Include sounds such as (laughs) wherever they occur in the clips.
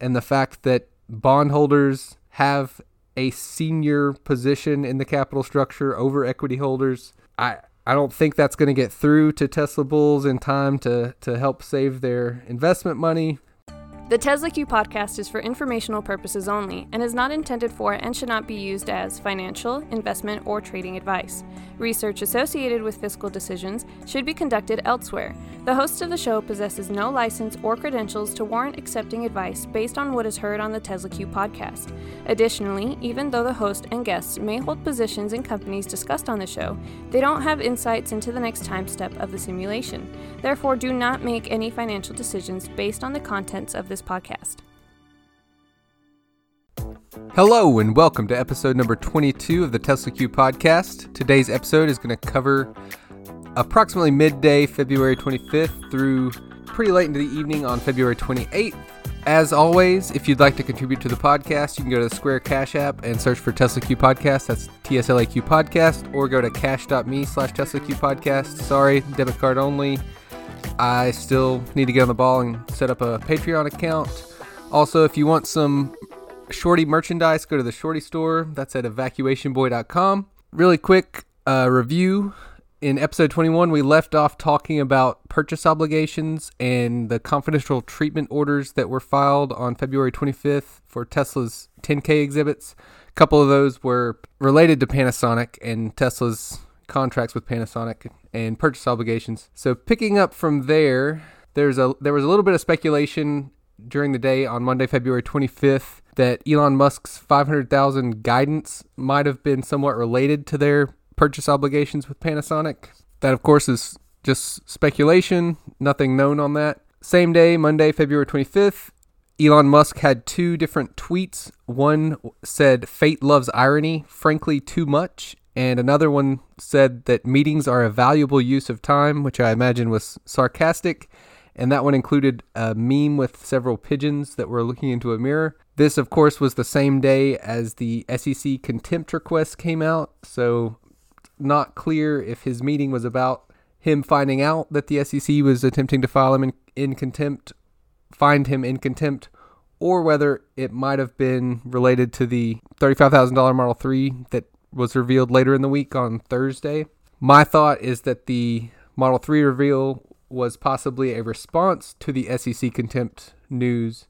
and the fact that bondholders have a senior position in the capital structure over equity holders. I I don't think that's going to get through to Tesla bulls in time to to help save their investment money. The Tesla Q podcast is for informational purposes only and is not intended for and should not be used as financial, investment, or trading advice. Research associated with fiscal decisions should be conducted elsewhere. The host of the show possesses no license or credentials to warrant accepting advice based on what is heard on the Tesla Q podcast. Additionally, even though the host and guests may hold positions in companies discussed on the show, they don't have insights into the next time step of the simulation. Therefore, do not make any financial decisions based on the contents of this podcast. Hello, and welcome to episode number 22 of the Tesla Q podcast. Today's episode is going to cover approximately midday, February 25th, through pretty late into the evening on February 28th. As always, if you'd like to contribute to the podcast, you can go to the Square Cash app and search for Tesla Q Podcast. That's TSLAQ Podcast, or go to cash.me slash Tesla Q Podcast. Sorry, debit card only. I still need to get on the ball and set up a Patreon account. Also, if you want some Shorty merchandise, go to the Shorty store. That's at evacuationboy.com. Really quick uh, review. In episode 21, we left off talking about purchase obligations and the confidential treatment orders that were filed on February 25th for Tesla's 10K exhibits. A couple of those were related to Panasonic and Tesla's contracts with Panasonic and purchase obligations. So picking up from there, there's a there was a little bit of speculation during the day on Monday, February 25th, that Elon Musk's 500,000 guidance might have been somewhat related to their purchase obligations with Panasonic. That, of course, is just speculation, nothing known on that. Same day, Monday, February 25th, Elon Musk had two different tweets. One said, Fate loves irony, frankly, too much. And another one said that meetings are a valuable use of time, which I imagine was sarcastic and that one included a meme with several pigeons that were looking into a mirror. This, of course, was the same day as the SEC contempt request came out, so not clear if his meeting was about him finding out that the SEC was attempting to file him in, in contempt, find him in contempt, or whether it might have been related to the $35,000 Model 3 that was revealed later in the week on Thursday. My thought is that the Model 3 reveal was possibly a response to the SEC contempt news.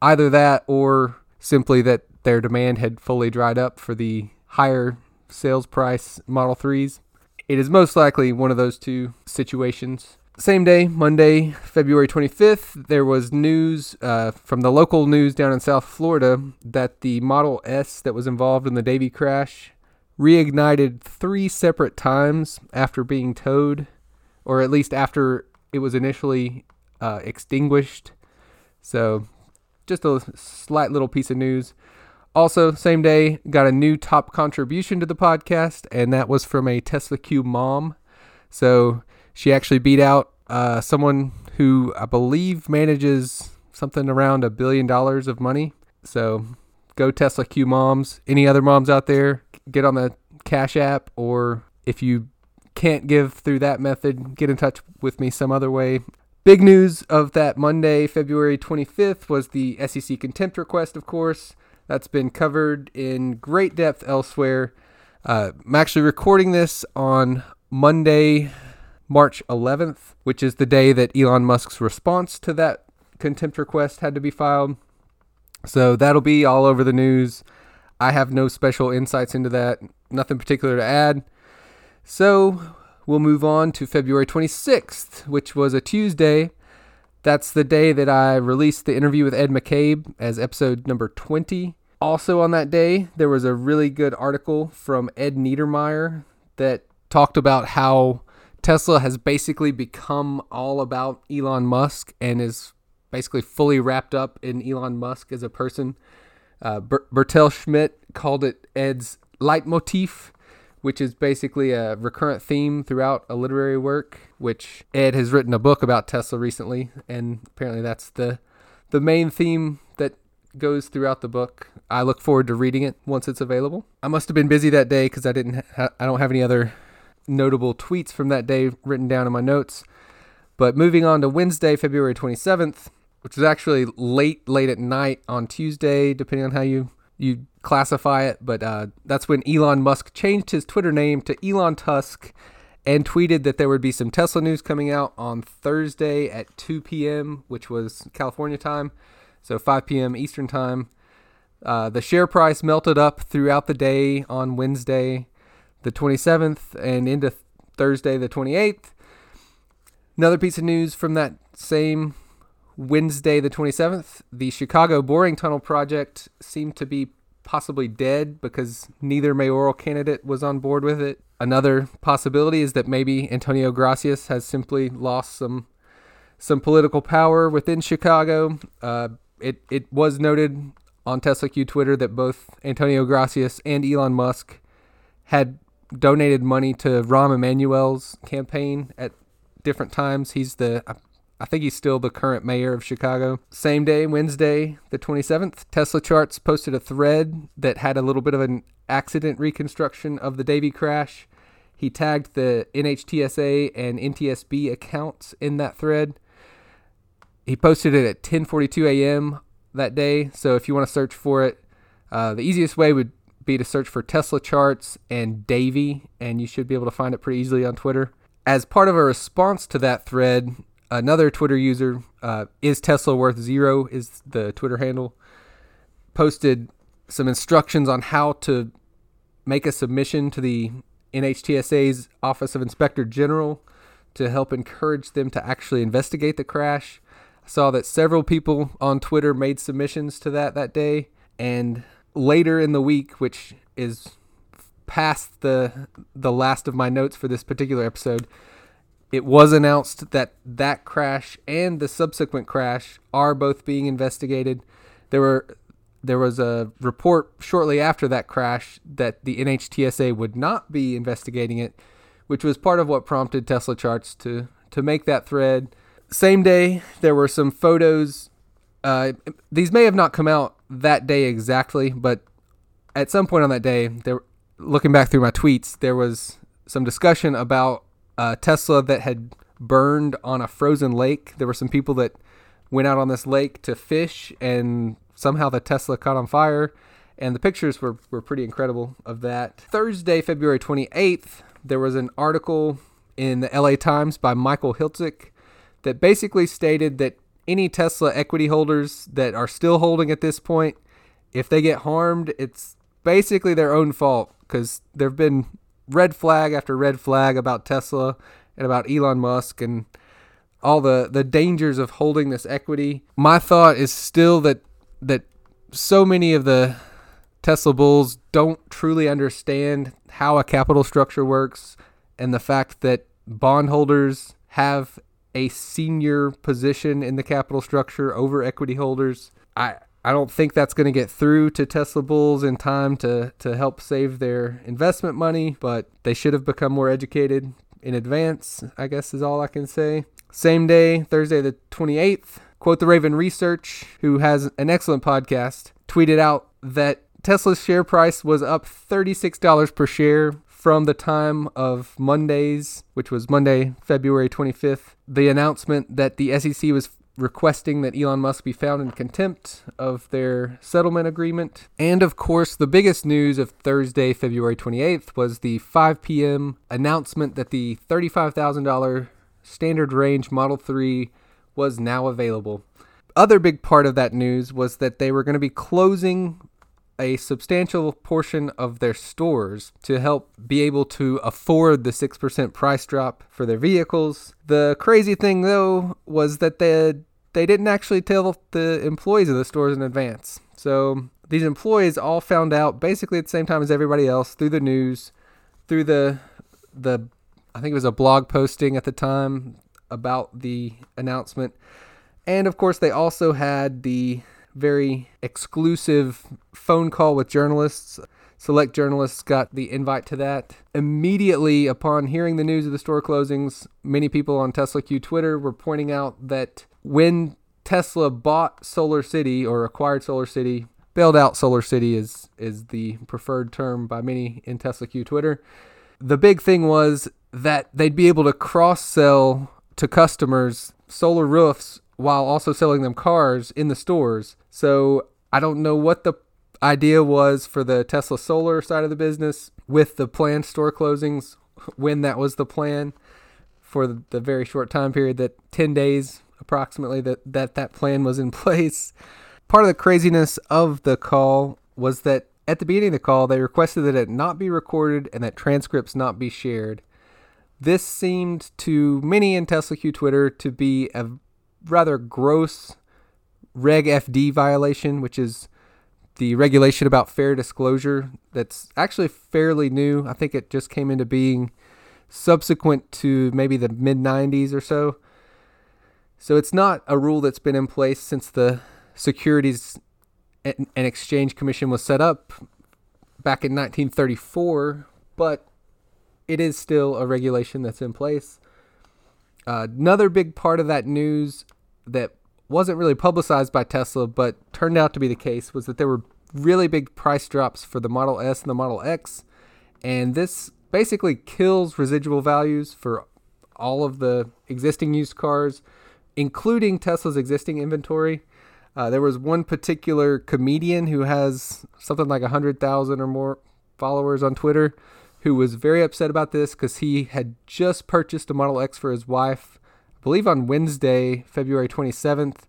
Either that or simply that their demand had fully dried up for the higher sales price Model 3s. It is most likely one of those two situations. Same day, Monday, February 25th, there was news uh, from the local news down in South Florida that the Model S that was involved in the Davie crash reignited three separate times after being towed, or at least after it was initially uh, extinguished. So, just a slight little piece of news. Also, same day, got a new top contribution to the podcast, and that was from a Tesla Q mom. So, she actually beat out uh, someone who I believe manages something around a billion dollars of money. So, go Tesla Q moms. Any other moms out there, get on the Cash App, or if you can't give through that method, get in touch with me some other way. Big news of that Monday, February 25th, was the SEC contempt request, of course. That's been covered in great depth elsewhere. Uh, I'm actually recording this on Monday, March 11th, which is the day that Elon Musk's response to that contempt request had to be filed. So that'll be all over the news. I have no special insights into that, nothing particular to add. So we'll move on to February 26th, which was a Tuesday. That's the day that I released the interview with Ed McCabe as episode number 20. Also on that day, there was a really good article from Ed Niedermeyer that talked about how Tesla has basically become all about Elon Musk and is basically fully wrapped up in Elon Musk as a person. Uh, Ber- Bertel Schmidt called it Ed's leitmotif which is basically a recurrent theme throughout a literary work, which Ed has written a book about Tesla recently, and apparently that's the the main theme that goes throughout the book. I look forward to reading it once it's available. I must have been busy that day because I didn't ha- I don't have any other notable tweets from that day written down in my notes. But moving on to Wednesday, February 27th, which was actually late, late at night on Tuesday, depending on how you you classify it. But uh, that's when Elon Musk changed his Twitter name to Elon Tusk and tweeted that there would be some Tesla news coming out on Thursday at 2 p.m., which was California time, so 5 p.m. Eastern time. Uh, the share price melted up throughout the day on Wednesday, the 27th, and into Thursday, the 28th. Another piece of news from that same Wednesday, the 27th, the Chicago Boring Tunnel project seemed to be possibly dead because neither mayoral candidate was on board with it. Another possibility is that maybe Antonio Gracias has simply lost some some political power within Chicago. Uh, it it was noted on Tesla Q Twitter that both Antonio Gracias and Elon Musk had donated money to Rahm Emanuel's campaign at different times. He's the I think he's still the current mayor of Chicago. Same day, Wednesday, the 27th, Tesla Charts posted a thread that had a little bit of an accident reconstruction of the Davie crash. He tagged the NHTSA and NTSB accounts in that thread. He posted it at 10:42 a.m. that day. So if you want to search for it, uh, the easiest way would be to search for Tesla charts and Davie, and you should be able to find it pretty easily on Twitter. As part of a response to that thread, another Twitter user, uh, is Tesla worth zero, is the Twitter handle, posted some instructions on how to make a submission to the NHTSA's Office of Inspector General to help encourage them to actually investigate the crash. I saw that several people on Twitter made submissions to that that day, and later in the week, which is past the the last of my notes for this particular episode, it was announced that that crash and the subsequent crash are both being investigated. There were there was a report shortly after that crash that the NHTSA would not be investigating it, which was part of what prompted Tesla Charts to to make that thread. Same day, there were some photos. Uh, these may have not come out that day exactly, but at some point on that day, there, looking back through my tweets, there was some discussion about uh, Tesla that had burned on a frozen lake. There were some people that went out on this lake to fish, and somehow the Tesla caught on fire. And the pictures were, were pretty incredible of that. Thursday, February 28th, there was an article in the LA Times by Michael Hiltzik that basically stated that any Tesla equity holders that are still holding at this point, if they get harmed, it's basically their own fault because there have been red flag after red flag about Tesla and about Elon Musk and all the the dangers of holding this equity. My thought is still that that so many of the Tesla bulls don't truly understand how a capital structure works and the fact that bondholders have a senior position in the capital structure over equity holders. I I don't think that's going to get through to Tesla bulls in time to, to help save their investment money, but they should have become more educated in advance, I guess is all I can say. Same day, Thursday the 28th, Quoth the Raven Research, who has an excellent podcast, tweeted out that Tesla's share price was up $36 per share from the time of Monday's, which was Monday, February 25th, the announcement that the SEC was requesting that Elon Musk be found in contempt of their settlement agreement. And of course, the biggest news of Thursday, February 28th was the 5 p.m. announcement that the $35,000 standard range Model 3 was now available. Other big part of that news was that they were going to be closing a substantial portion of their stores to help be able to afford the 6% price drop for their vehicles. The crazy thing though was that they they didn't actually tell the employees of the stores in advance. So these employees all found out basically at the same time as everybody else through the news, through the the I think it was a blog posting at the time about the announcement. And of course they also had the very exclusive phone call with journalists. Select journalists got the invite to that. Immediately upon hearing the news of the store closings, many people on Tesla Q Twitter were pointing out that when Tesla bought Solar City or acquired Solar City, bailed out Solar City is is the preferred term by many in Tesla Q Twitter. The big thing was that they'd be able to cross sell to customers solar roofs while also selling them cars in the stores. So I don't know what the idea was for the Tesla solar side of the business with the planned store closings, when that was the plan for the very short time period that 10 days approximately that that, that plan was in (laughs) place. Part of the craziness of the call was that at the beginning of the call, they requested that it not be recorded and that transcripts not be shared. This seemed to many in Tesla Q Twitter to be a rather gross Reg FD violation, which is the regulation about fair disclosure that's actually fairly new. I think it just came into being subsequent to maybe the mid 90s or so. So it's not a rule that's been in place since the Securities and Exchange Commission was set up back in 1934, but it is still a regulation that's in place. Uh, another big part of that news that wasn't really publicized by Tesla, but turned out to be the case, was that there were really big price drops for the Model S and the Model X. And this basically kills residual values for all of the existing used cars, including Tesla's existing inventory. Uh, there was one particular comedian who has something like 100,000 or more followers on Twitter who was very upset about this because he had just purchased a Model X for his wife, believe on Wednesday, February 27th.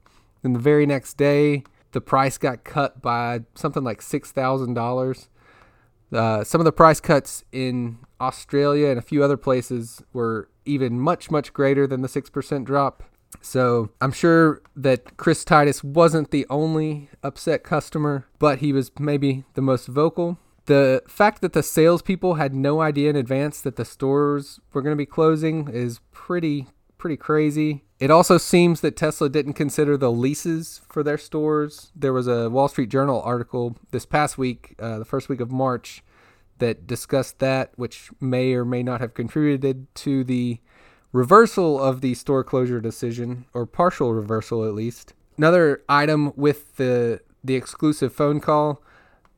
Then the very next day, the price got cut by something like $6,000. Uh, some of the price cuts in Australia and a few other places were even much, much greater than the 6% drop. So I'm sure that Chris Titus wasn't the only upset customer, but he was maybe the most vocal. The fact that the salespeople had no idea in advance that the stores were going to be closing is pretty pretty crazy. It also seems that Tesla didn't consider the leases for their stores. There was a Wall Street Journal article this past week, uh, the first week of March, that discussed that, which may or may not have contributed to the reversal of the store closure decision, or partial reversal at least. Another item with the the exclusive phone call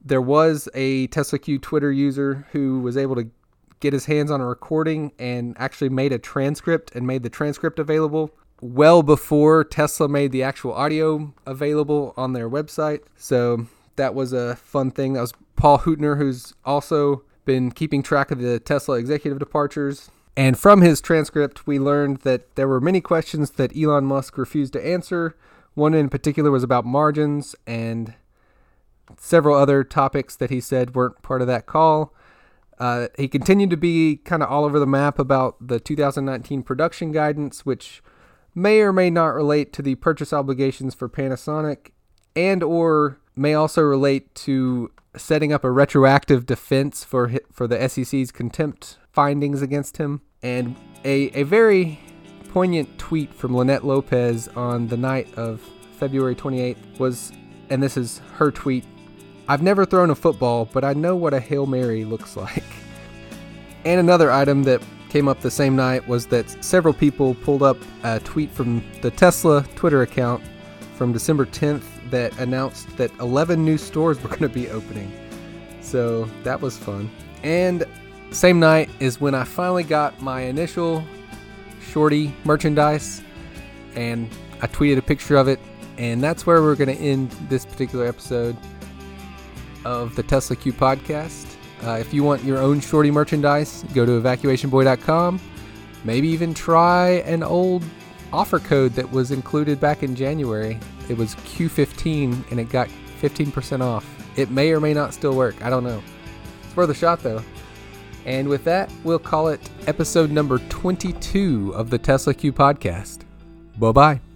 there was a Tesla Q Twitter user who was able to get his hands on a recording and actually made a transcript and made the transcript available well before Tesla made the actual audio available on their website. So that was a fun thing. That was Paul Huettner, who's also been keeping track of the Tesla executive departures. And from his transcript, we learned that there were many questions that Elon Musk refused to answer. One in particular was about margins and several other topics that he said weren't part of that call. Uh, he continued to be kind of all over the map about the 2019 production guidance, which may or may not relate to the purchase obligations for Panasonic, and or may also relate to setting up a retroactive defense for for the SEC's contempt findings against him. And a, a very poignant tweet from Linette Lopez on the night of February 28th was, and this is her tweet I've never thrown a football, but I know what a Hail Mary looks (laughs) like. And another item that came up the same night was that several people pulled up a tweet from the Tesla Twitter account from December 10th that announced that 11 new stores (laughs) were going to be opening. So that was fun. And same night is when I finally got my initial shorty merchandise and I tweeted a picture of it. And that's where we're going to end this particular episode of the Tesla Q podcast. Uh, if you want your own shorty merchandise, go to evacuationboy.com. Maybe even try an old offer code that was included back in January. It was Q15 and it got 15% off. It may or may not still work. I don't know. It's worth a shot though. And with that, we'll call it episode number 22 of the Tesla Q podcast. Bye bye.